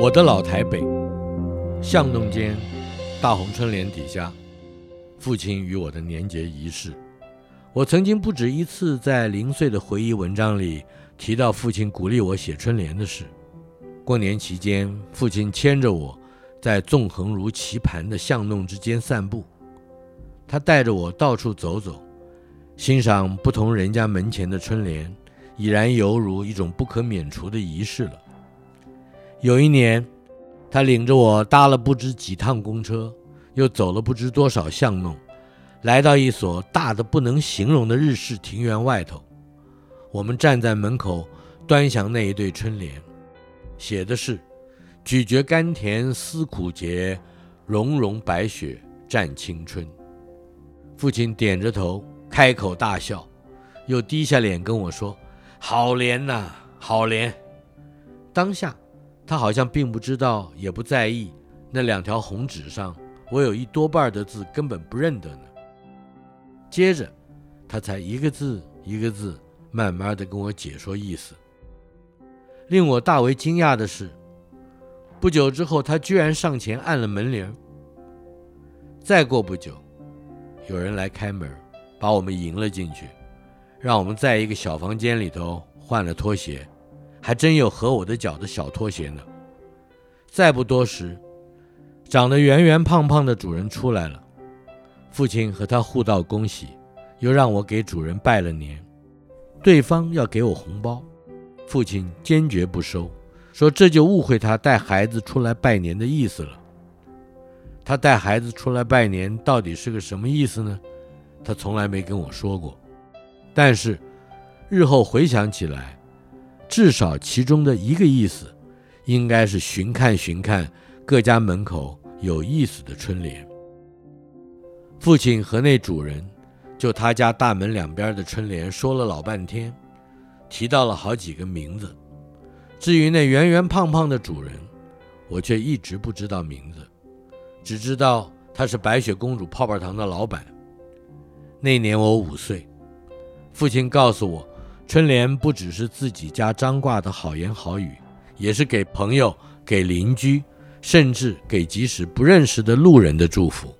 我的老台北，巷弄间，大红春联底下，父亲与我的年节仪式。我曾经不止一次在零碎的回忆文章里提到父亲鼓励我写春联的事。过年期间，父亲牵着我在纵横如棋盘的巷弄之间散步，他带着我到处走走，欣赏不同人家门前的春联，已然犹如一种不可免除的仪式了。有一年，他领着我搭了不知几趟公车，又走了不知多少巷弄。来到一所大的不能形容的日式庭园外头，我们站在门口端详那一对春联，写的是“咀嚼甘甜思苦节，融融白雪战青春”。父亲点着头，开口大笑，又低下脸跟我说：“好怜呐，好怜。”当下，他好像并不知道，也不在意那两条红纸上，我有一多半的字根本不认得呢。接着，他才一个字一个字慢慢地跟我解说意思。令我大为惊讶的是，不久之后，他居然上前按了门铃。再过不久，有人来开门，把我们迎了进去，让我们在一个小房间里头换了拖鞋，还真有合我的脚的小拖鞋呢。再不多时，长得圆圆胖胖的主人出来了。父亲和他互道恭喜，又让我给主人拜了年。对方要给我红包，父亲坚决不收，说这就误会他带孩子出来拜年的意思了。他带孩子出来拜年到底是个什么意思呢？他从来没跟我说过。但是日后回想起来，至少其中的一个意思，应该是寻看寻看各家门口有意思的春联。父亲和那主人，就他家大门两边的春联说了老半天，提到了好几个名字。至于那圆圆胖胖的主人，我却一直不知道名字，只知道他是白雪公主泡泡糖的老板。那年我五岁，父亲告诉我，春联不只是自己家张挂的好言好语，也是给朋友、给邻居，甚至给即使不认识的路人的祝福。